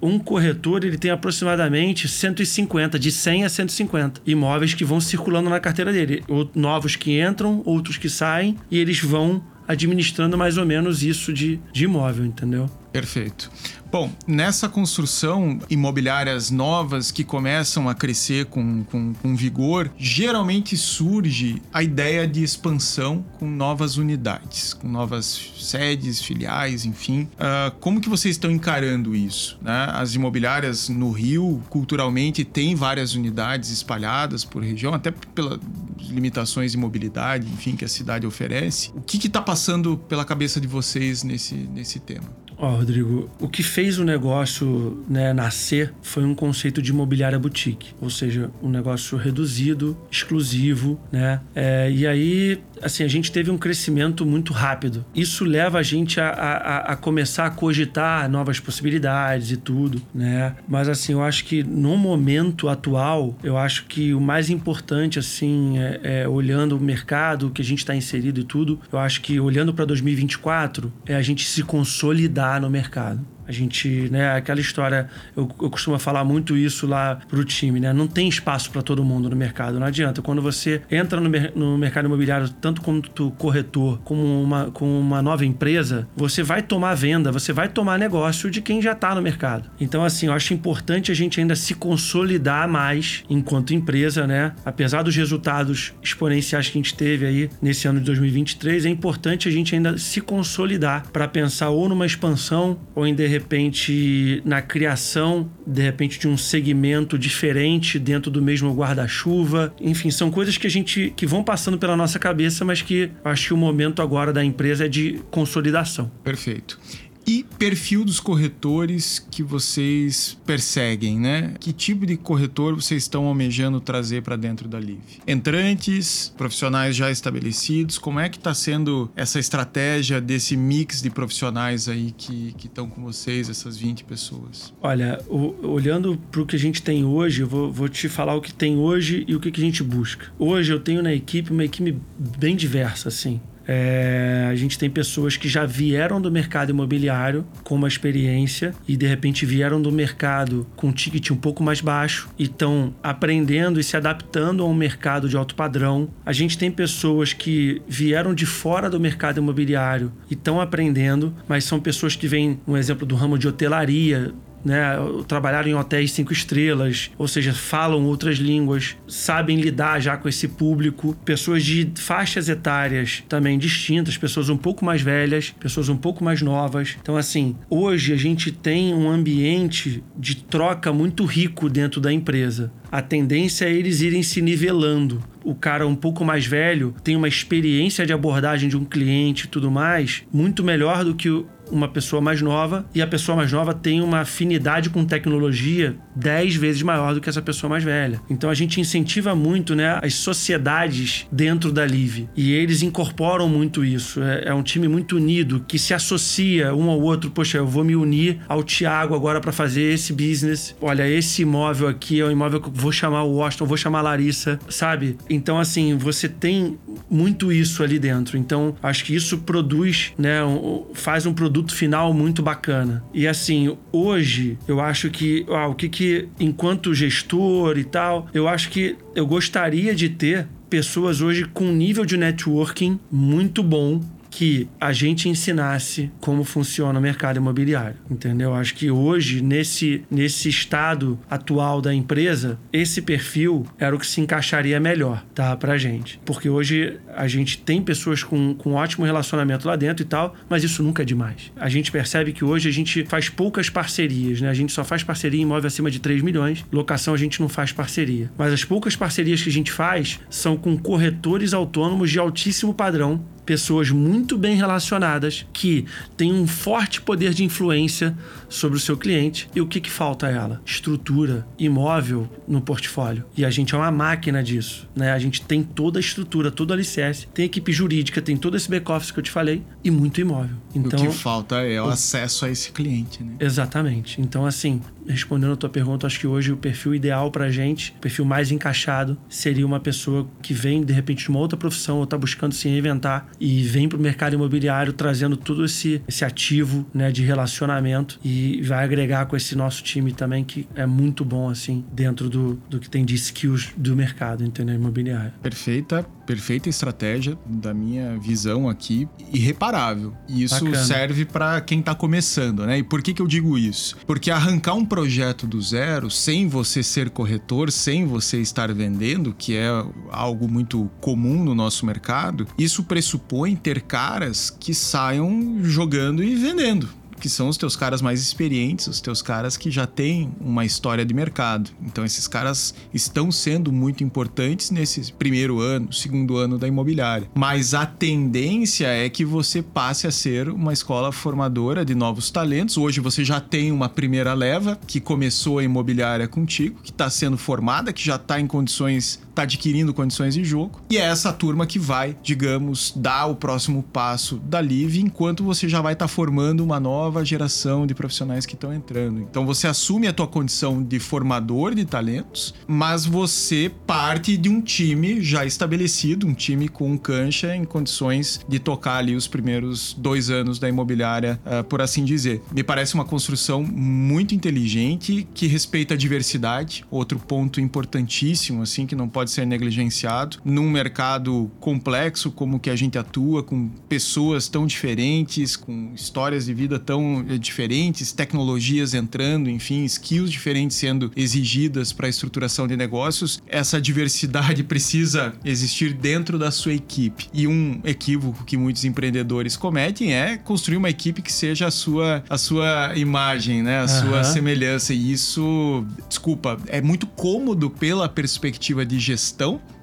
um corretor ele tem aproximadamente 150, de 100 a 150 imóveis que vão circulando na carteira dele. Novos que entram, outros que saem, e eles vão administrando mais ou menos isso de, de imóvel, entendeu? Perfeito. Bom, nessa construção, imobiliárias novas que começam a crescer com, com, com, vigor, geralmente surge a ideia de expansão com novas unidades, com novas sedes, filiais, enfim. Uh, como que vocês estão encarando isso? Né? As imobiliárias no Rio, culturalmente, têm várias unidades espalhadas por região, até pelas limitações de mobilidade, enfim, que a cidade oferece. O que está passando pela cabeça de vocês nesse, nesse tema? Ó, oh, Rodrigo, o que fez o negócio né, nascer foi um conceito de imobiliária boutique, ou seja, um negócio reduzido, exclusivo, né? É, e aí assim, a gente teve um crescimento muito rápido. Isso leva a gente a, a, a começar a cogitar novas possibilidades e tudo, né? Mas assim, eu acho que no momento atual, eu acho que o mais importante, assim, é, é olhando o mercado que a gente está inserido e tudo, eu acho que olhando para 2024 é a gente se consolidar no mercado. A gente, né, aquela história, eu, eu costumo falar muito isso lá pro time, né? Não tem espaço para todo mundo no mercado, não adianta. Quando você entra no, no mercado imobiliário, tanto como corretor, como uma, como uma nova empresa, você vai tomar venda, você vai tomar negócio de quem já está no mercado. Então, assim, eu acho importante a gente ainda se consolidar mais enquanto empresa, né? Apesar dos resultados exponenciais que a gente teve aí nesse ano de 2023, é importante a gente ainda se consolidar para pensar ou numa expansão ou em de repente, na criação, de repente, de um segmento diferente dentro do mesmo guarda-chuva. Enfim, são coisas que a gente que vão passando pela nossa cabeça, mas que acho que o momento agora da empresa é de consolidação. Perfeito e perfil dos corretores que vocês perseguem, né? Que tipo de corretor vocês estão almejando trazer para dentro da Live? Entrantes, profissionais já estabelecidos, como é que está sendo essa estratégia desse mix de profissionais aí que estão com vocês, essas 20 pessoas? Olha, o, olhando para o que a gente tem hoje, eu vou, vou, te falar o que tem hoje e o que, que a gente busca. Hoje eu tenho na equipe uma equipe bem diversa, assim. É, a gente tem pessoas que já vieram do mercado imobiliário com uma experiência e de repente vieram do mercado com um ticket um pouco mais baixo e estão aprendendo e se adaptando a um mercado de alto padrão. A gente tem pessoas que vieram de fora do mercado imobiliário e estão aprendendo, mas são pessoas que vêm, um exemplo do ramo de hotelaria, né, trabalharam em hotéis cinco estrelas, ou seja, falam outras línguas, sabem lidar já com esse público, pessoas de faixas etárias também distintas, pessoas um pouco mais velhas, pessoas um pouco mais novas. Então, assim, hoje a gente tem um ambiente de troca muito rico dentro da empresa. A tendência é eles irem se nivelando. O cara um pouco mais velho tem uma experiência de abordagem de um cliente e tudo mais muito melhor do que uma pessoa mais nova e a pessoa mais nova tem uma afinidade com tecnologia 10 vezes maior do que essa pessoa mais velha. Então a gente incentiva muito né, as sociedades dentro da Live e eles incorporam muito isso. É, é um time muito unido que se associa um ao outro. Poxa, eu vou me unir ao Tiago agora para fazer esse business. Olha, esse imóvel aqui é um imóvel que eu vou chamar o Washington, vou chamar a Larissa, sabe? Então, assim, você tem muito isso ali dentro. Então, acho que isso produz, né, um, faz um produto final muito bacana. E assim, hoje eu acho que ah, o que que enquanto gestor e tal, eu acho que eu gostaria de ter pessoas hoje com nível de networking muito bom que a gente ensinasse como funciona o mercado imobiliário, entendeu? Acho que hoje, nesse, nesse estado atual da empresa, esse perfil era o que se encaixaria melhor, tá? Pra gente. Porque hoje a gente tem pessoas com, com ótimo relacionamento lá dentro e tal, mas isso nunca é demais. A gente percebe que hoje a gente faz poucas parcerias, né? A gente só faz parceria em imóvel acima de 3 milhões, locação a gente não faz parceria. Mas as poucas parcerias que a gente faz são com corretores autônomos de altíssimo padrão pessoas muito bem relacionadas que têm um forte poder de influência sobre o seu cliente. E o que, que falta a ela? Estrutura, imóvel no portfólio. E a gente é uma máquina disso. Né? A gente tem toda a estrutura, todo o alicerce, tem equipe jurídica, tem todo esse back-office que eu te falei e muito imóvel. Então, o que falta é o, o acesso a esse cliente. Né? Exatamente. Então, assim, respondendo a tua pergunta, acho que hoje o perfil ideal pra gente, o perfil mais encaixado, seria uma pessoa que vem, de repente, de uma outra profissão ou tá buscando se reinventar e vem pro mercado imobiliário trazendo todo esse, esse ativo né, de relacionamento e vai agregar com esse nosso time também, que é muito bom, assim, dentro do, do que tem de skills do mercado, entendeu? Imobiliário. Perfeita, perfeita estratégia da minha visão aqui, irreparável. E isso Bacana. serve para quem tá começando, né? E por que que eu digo isso? Porque arrancar um projeto do zero, sem você ser corretor, sem você estar vendendo, que é algo muito comum no nosso mercado, isso pressupõe ter caras que saiam jogando e vendendo que são os teus caras mais experientes, os teus caras que já têm uma história de mercado. Então esses caras estão sendo muito importantes nesse primeiro ano, segundo ano da imobiliária. Mas a tendência é que você passe a ser uma escola formadora de novos talentos. Hoje você já tem uma primeira leva que começou a imobiliária contigo, que está sendo formada, que já está em condições está adquirindo condições de jogo. E é essa turma que vai, digamos, dar o próximo passo da Live, enquanto você já vai estar tá formando uma nova geração de profissionais que estão entrando. Então você assume a tua condição de formador de talentos, mas você parte de um time já estabelecido, um time com cancha em condições de tocar ali os primeiros dois anos da imobiliária, uh, por assim dizer. Me parece uma construção muito inteligente que respeita a diversidade, outro ponto importantíssimo assim que não pode ser negligenciado num mercado complexo como o que a gente atua, com pessoas tão diferentes, com histórias de vida tão eh, diferentes, tecnologias entrando, enfim, skills diferentes sendo exigidas para a estruturação de negócios. Essa diversidade precisa existir dentro da sua equipe. E um equívoco que muitos empreendedores cometem é construir uma equipe que seja a sua, a sua imagem, né? A uhum. sua semelhança. E isso, desculpa, é muito cômodo pela perspectiva de gestão,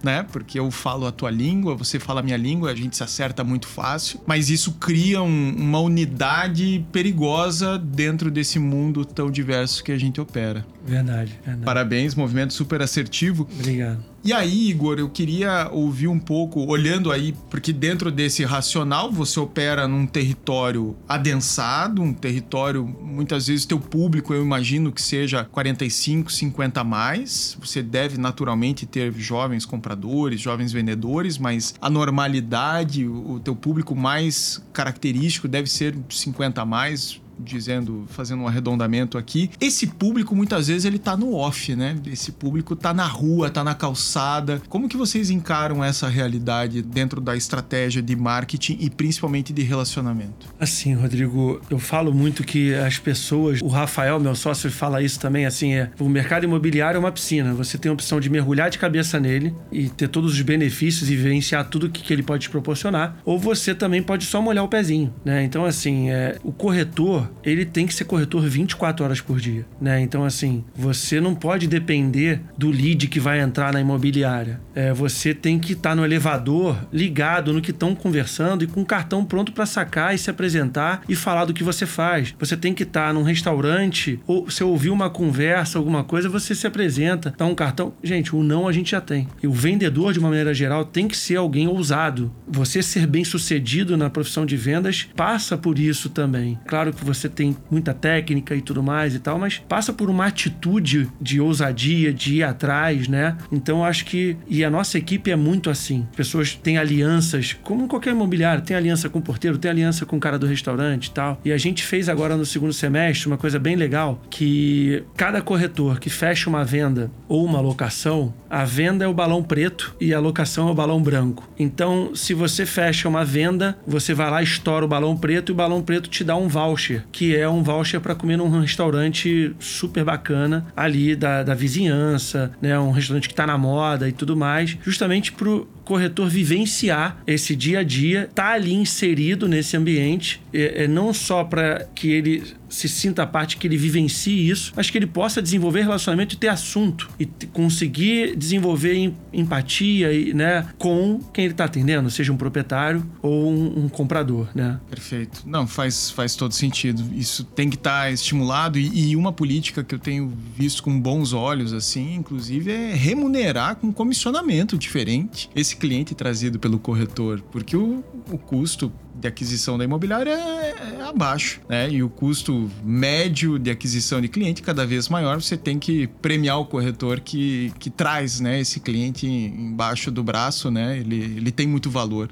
né? Porque eu falo a tua língua, você fala a minha língua, a gente se acerta muito fácil. Mas isso cria um, uma unidade perigosa dentro desse mundo tão diverso que a gente opera. Verdade, verdade. Parabéns, movimento super assertivo. Obrigado. E aí, Igor, eu queria ouvir um pouco, olhando aí, porque dentro desse racional você opera num território adensado, um território, muitas vezes teu público, eu imagino que seja 45, 50 a mais. Você deve naturalmente ter jovens compradores, jovens vendedores, mas a normalidade, o teu público mais característico deve ser 50 a mais, dizendo, fazendo um arredondamento aqui, esse público muitas vezes ele tá no off, né? Esse público tá na rua, tá na calçada. Como que vocês encaram essa realidade dentro da estratégia de marketing e principalmente de relacionamento? Assim, Rodrigo, eu falo muito que as pessoas, o Rafael, meu sócio, fala isso também, assim, é, o mercado imobiliário é uma piscina. Você tem a opção de mergulhar de cabeça nele e ter todos os benefícios e vivenciar tudo que, que ele pode te proporcionar, ou você também pode só molhar o pezinho, né? Então, assim, é, o corretor ele tem que ser corretor 24 horas por dia, né? Então, assim, você não pode depender do lead que vai entrar na imobiliária. É, você tem que estar tá no elevador ligado no que estão conversando e com o cartão pronto para sacar e se apresentar e falar do que você faz. Você tem que estar tá num restaurante ou se ouvir uma conversa, alguma coisa, você se apresenta, dá um cartão. Gente, o não a gente já tem. E o vendedor, de uma maneira geral, tem que ser alguém ousado. Você ser bem sucedido na profissão de vendas passa por isso também. Claro que você tem muita técnica e tudo mais e tal, mas passa por uma atitude de ousadia, de ir atrás, né? Então acho que. E a nossa equipe é muito assim. Pessoas têm alianças, como em qualquer imobiliário, tem aliança com o porteiro, tem aliança com o cara do restaurante e tal. E a gente fez agora no segundo semestre uma coisa bem legal: que cada corretor que fecha uma venda ou uma locação, a venda é o balão preto e a locação é o balão branco. Então, se você fecha uma venda, você vai lá, estoura o balão preto e o balão preto te dá um voucher, que é um voucher para comer num restaurante super bacana ali da, da vizinhança, né? Um restaurante que está na moda e tudo mais, justamente pro corretor vivenciar esse dia a dia, tá ali inserido nesse ambiente, é, é não só para que ele se sinta a parte que ele vivencie isso, mas que ele possa desenvolver relacionamento e ter assunto e conseguir desenvolver empatia né, com quem ele está atendendo, seja um proprietário ou um, um, comprador, né? Perfeito. Não, faz, faz todo sentido. Isso tem que estar tá estimulado e, e, uma política que eu tenho visto com bons olhos, assim, inclusive, é remunerar com comissionamento diferente esse cliente trazido pelo corretor, porque o, o custo de aquisição da imobiliária é, é, abaixo, né? E o custo médio de aquisição de cliente cada vez maior, você tem que premiar o corretor que, que traz, né, esse cliente embaixo do braço, né? Ele, ele tem muito valor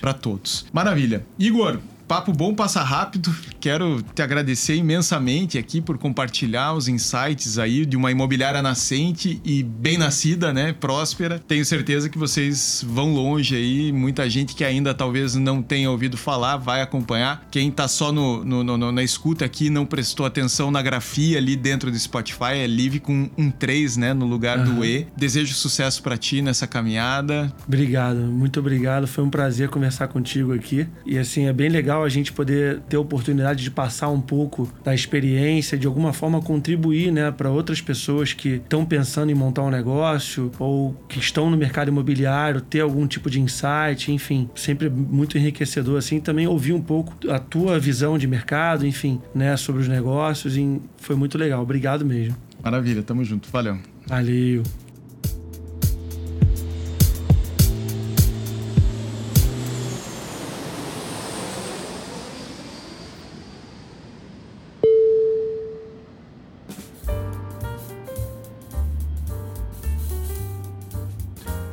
para todos. Maravilha. Igor, Papo bom passa rápido. Quero te agradecer imensamente aqui por compartilhar os insights aí de uma imobiliária nascente e bem nascida, né? Próspera. Tenho certeza que vocês vão longe aí. Muita gente que ainda talvez não tenha ouvido falar vai acompanhar. Quem tá só no, no, no na escuta aqui não prestou atenção na grafia ali dentro do Spotify é Live com um 3, né? No lugar uhum. do E. Desejo sucesso para ti nessa caminhada. Obrigado, muito obrigado. Foi um prazer conversar contigo aqui. E assim, é bem legal legal a gente poder ter a oportunidade de passar um pouco da experiência, de alguma forma contribuir né, para outras pessoas que estão pensando em montar um negócio ou que estão no mercado imobiliário, ter algum tipo de insight, enfim, sempre muito enriquecedor assim. Também ouvir um pouco a tua visão de mercado, enfim, né, sobre os negócios e foi muito legal. Obrigado mesmo. Maravilha, tamo junto. Valeu. Valeu.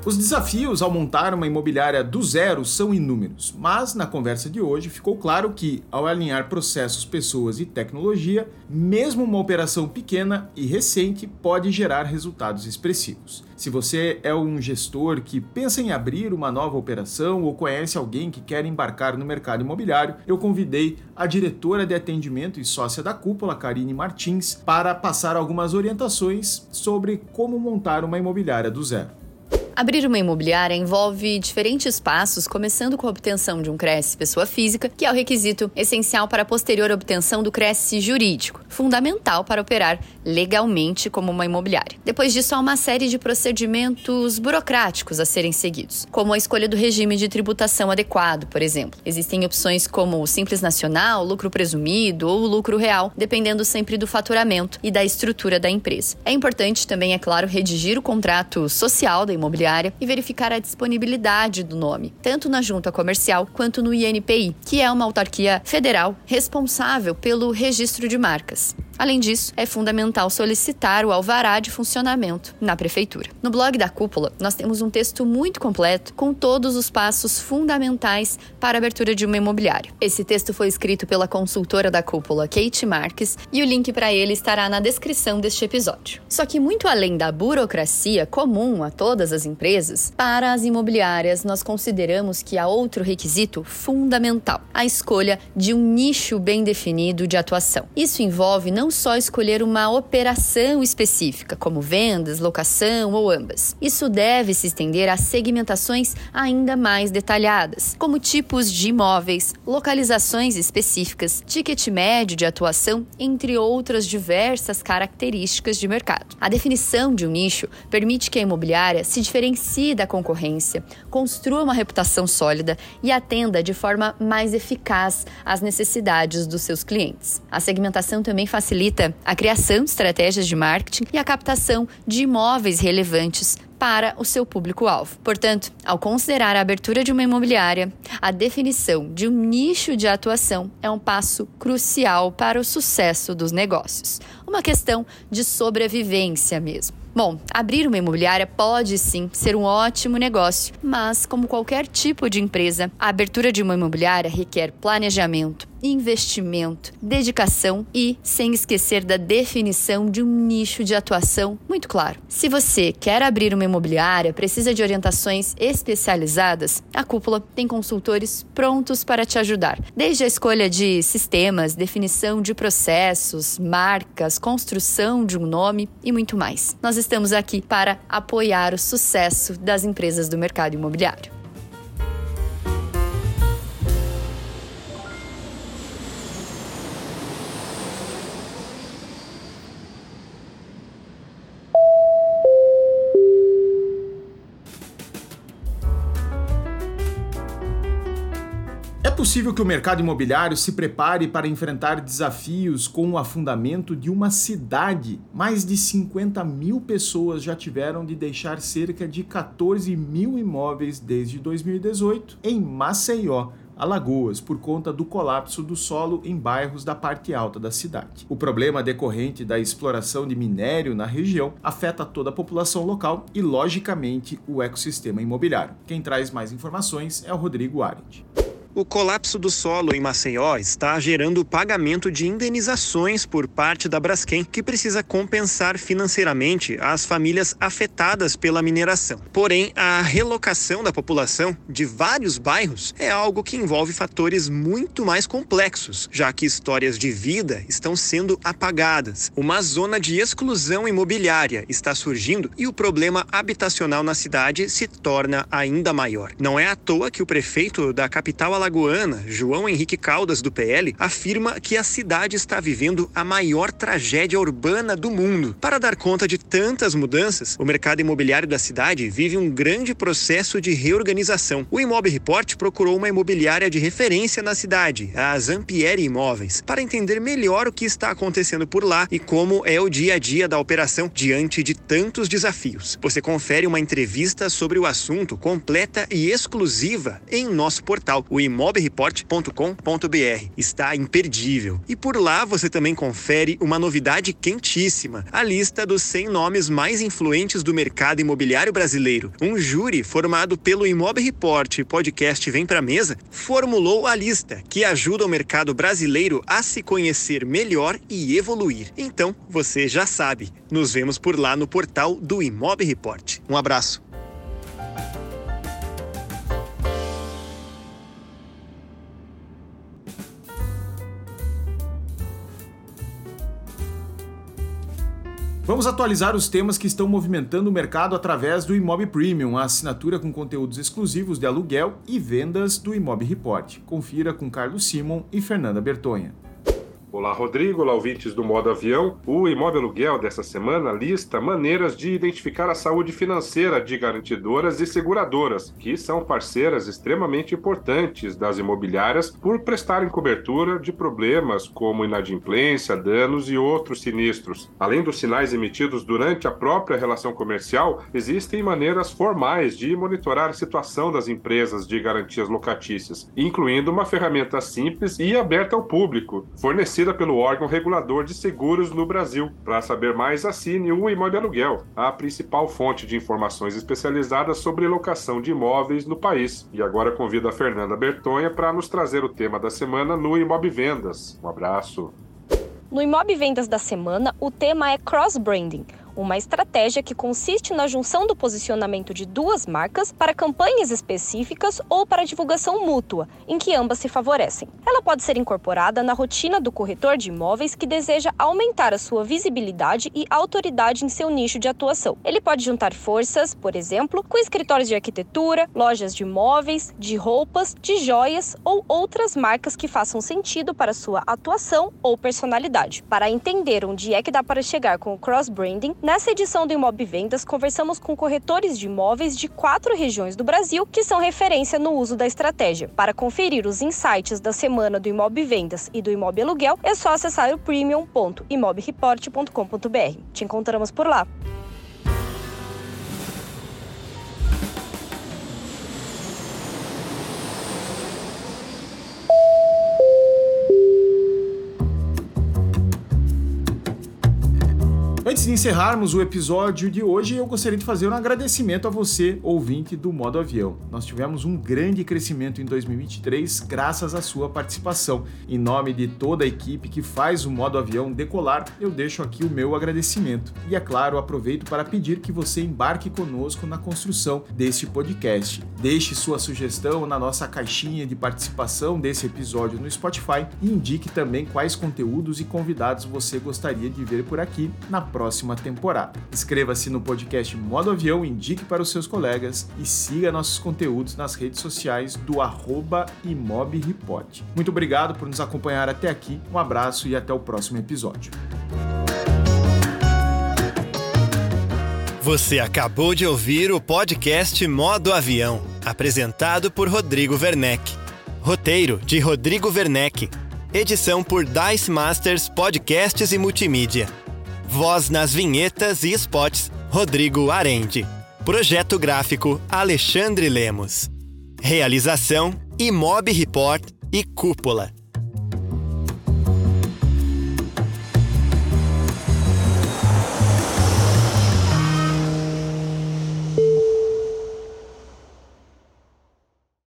Os desafios ao montar uma imobiliária do zero são inúmeros, mas na conversa de hoje ficou claro que, ao alinhar processos, pessoas e tecnologia, mesmo uma operação pequena e recente pode gerar resultados expressivos. Se você é um gestor que pensa em abrir uma nova operação ou conhece alguém que quer embarcar no mercado imobiliário, eu convidei a diretora de atendimento e sócia da cúpula, Karine Martins, para passar algumas orientações sobre como montar uma imobiliária do zero. Abrir uma imobiliária envolve diferentes passos, começando com a obtenção de um CRES pessoa física, que é o requisito essencial para a posterior obtenção do CRES jurídico, fundamental para operar legalmente como uma imobiliária. Depois disso, há uma série de procedimentos burocráticos a serem seguidos, como a escolha do regime de tributação adequado, por exemplo. Existem opções como o Simples Nacional, lucro presumido ou lucro real, dependendo sempre do faturamento e da estrutura da empresa. É importante também, é claro, redigir o contrato social da imobiliária e verificar a disponibilidade do nome, tanto na junta comercial quanto no INPI, que é uma autarquia federal responsável pelo registro de marcas. is. Além disso, é fundamental solicitar o alvará de funcionamento na prefeitura. No blog da Cúpula, nós temos um texto muito completo com todos os passos fundamentais para a abertura de uma imobiliária. Esse texto foi escrito pela consultora da Cúpula, Kate Marques, e o link para ele estará na descrição deste episódio. Só que muito além da burocracia comum a todas as empresas, para as imobiliárias nós consideramos que há outro requisito fundamental: a escolha de um nicho bem definido de atuação. Isso envolve não não só escolher uma operação específica, como vendas, locação ou ambas. Isso deve se estender a segmentações ainda mais detalhadas, como tipos de imóveis, localizações específicas, ticket médio de atuação, entre outras diversas características de mercado. A definição de um nicho permite que a imobiliária se diferencie da concorrência, construa uma reputação sólida e atenda de forma mais eficaz às necessidades dos seus clientes. A segmentação também facilita facilita a criação de estratégias de marketing e a captação de imóveis relevantes para o seu público-alvo. Portanto, ao considerar a abertura de uma imobiliária, a definição de um nicho de atuação é um passo crucial para o sucesso dos negócios. Uma questão de sobrevivência mesmo. Bom, abrir uma imobiliária pode sim ser um ótimo negócio, mas, como qualquer tipo de empresa, a abertura de uma imobiliária requer planejamento, investimento, dedicação e, sem esquecer da definição de um nicho de atuação muito claro. Se você quer abrir uma imobiliária, precisa de orientações especializadas, a Cúpula tem consultores prontos para te ajudar, desde a escolha de sistemas, definição de processos, marcas, construção de um nome e muito mais. Nós estamos aqui para apoiar o sucesso das empresas do mercado imobiliário. Possível que o mercado imobiliário se prepare para enfrentar desafios com o afundamento de uma cidade. Mais de 50 mil pessoas já tiveram de deixar cerca de 14 mil imóveis desde 2018 em Maceió. Alagoas, por conta do colapso do solo em bairros da parte alta da cidade. O problema decorrente da exploração de minério na região afeta toda a população local e, logicamente, o ecossistema imobiliário. Quem traz mais informações é o Rodrigo Arendt. O colapso do solo em Maceió está gerando pagamento de indenizações por parte da Braskem, que precisa compensar financeiramente as famílias afetadas pela mineração. Porém, a relocação da população de vários bairros é algo que envolve fatores muito mais complexos, já que histórias de vida estão sendo apagadas. Uma zona de exclusão imobiliária está surgindo e o problema habitacional na cidade se torna ainda maior. Não é à toa que o prefeito da capital alagoana, João Henrique Caldas, do PL, afirma que a cidade está vivendo a maior tragédia urbana do mundo. Para dar conta de tantas mudanças, o mercado imobiliário da cidade vive um grande processo de reorganização. O Imob Report procurou uma imobiliária de referência na cidade, a Zampieri Imóveis, para entender melhor o que está acontecendo por lá e como é o dia a dia da operação diante de tantos desafios. Você confere uma entrevista sobre o assunto completa e exclusiva em nosso portal, o imobreport.com.br. Está imperdível. E por lá você também confere uma novidade quentíssima: a lista dos 100 nomes mais influentes do mercado imobiliário brasileiro. Um júri formado pelo Imob Report podcast Vem Pra Mesa formulou a lista que ajuda o mercado brasileiro a se conhecer melhor e evoluir. Então, você já sabe. Nos vemos por lá no portal do Imob Report. Um abraço. Vamos atualizar os temas que estão movimentando o mercado através do Imob Premium, a assinatura com conteúdos exclusivos de aluguel e vendas do Imob Report. Confira com Carlos Simon e Fernanda Bertonha. Olá, Rodrigo. Olá, ouvintes do Modo Avião. O Imóvel Aluguel dessa semana lista maneiras de identificar a saúde financeira de garantidoras e seguradoras, que são parceiras extremamente importantes das imobiliárias por prestarem cobertura de problemas como inadimplência, danos e outros sinistros. Além dos sinais emitidos durante a própria relação comercial, existem maneiras formais de monitorar a situação das empresas de garantias locatícias, incluindo uma ferramenta simples e aberta ao público, fornecida pelo órgão regulador de seguros no Brasil. Para saber mais, assine o Imóvel Aluguel, a principal fonte de informações especializadas sobre locação de imóveis no país. E agora convido a Fernanda Bertonha para nos trazer o tema da semana no Imob Vendas. Um abraço. No Imob Vendas da semana, o tema é cross-branding uma estratégia que consiste na junção do posicionamento de duas marcas para campanhas específicas ou para divulgação mútua, em que ambas se favorecem. Ela pode ser incorporada na rotina do corretor de imóveis que deseja aumentar a sua visibilidade e autoridade em seu nicho de atuação. Ele pode juntar forças, por exemplo, com escritórios de arquitetura, lojas de imóveis, de roupas, de joias ou outras marcas que façam sentido para sua atuação ou personalidade. Para entender onde é que dá para chegar com o cross-branding, Nessa edição do Imob Vendas, conversamos com corretores de imóveis de quatro regiões do Brasil que são referência no uso da estratégia. Para conferir os insights da semana do Imob Vendas e do Imob Aluguel, é só acessar o premium.imobreport.com.br. Te encontramos por lá. De encerrarmos o episódio de hoje, eu gostaria de fazer um agradecimento a você, ouvinte do Modo Avião. Nós tivemos um grande crescimento em 2023 graças à sua participação. Em nome de toda a equipe que faz o Modo Avião decolar, eu deixo aqui o meu agradecimento. E é claro, aproveito para pedir que você embarque conosco na construção deste podcast. Deixe sua sugestão na nossa caixinha de participação desse episódio no Spotify e indique também quais conteúdos e convidados você gostaria de ver por aqui na próxima próxima temporada. Inscreva-se no podcast Modo Avião, indique para os seus colegas e siga nossos conteúdos nas redes sociais do arroba. Muito obrigado por nos acompanhar até aqui, um abraço e até o próximo episódio. Você acabou de ouvir o podcast Modo Avião, apresentado por Rodrigo Werneck. Roteiro de Rodrigo Werneck. Edição por Dice Masters Podcasts e Multimídia. Voz nas vinhetas e spots, Rodrigo Arende. Projeto gráfico, Alexandre Lemos. Realização, Imob Report e Cúpula.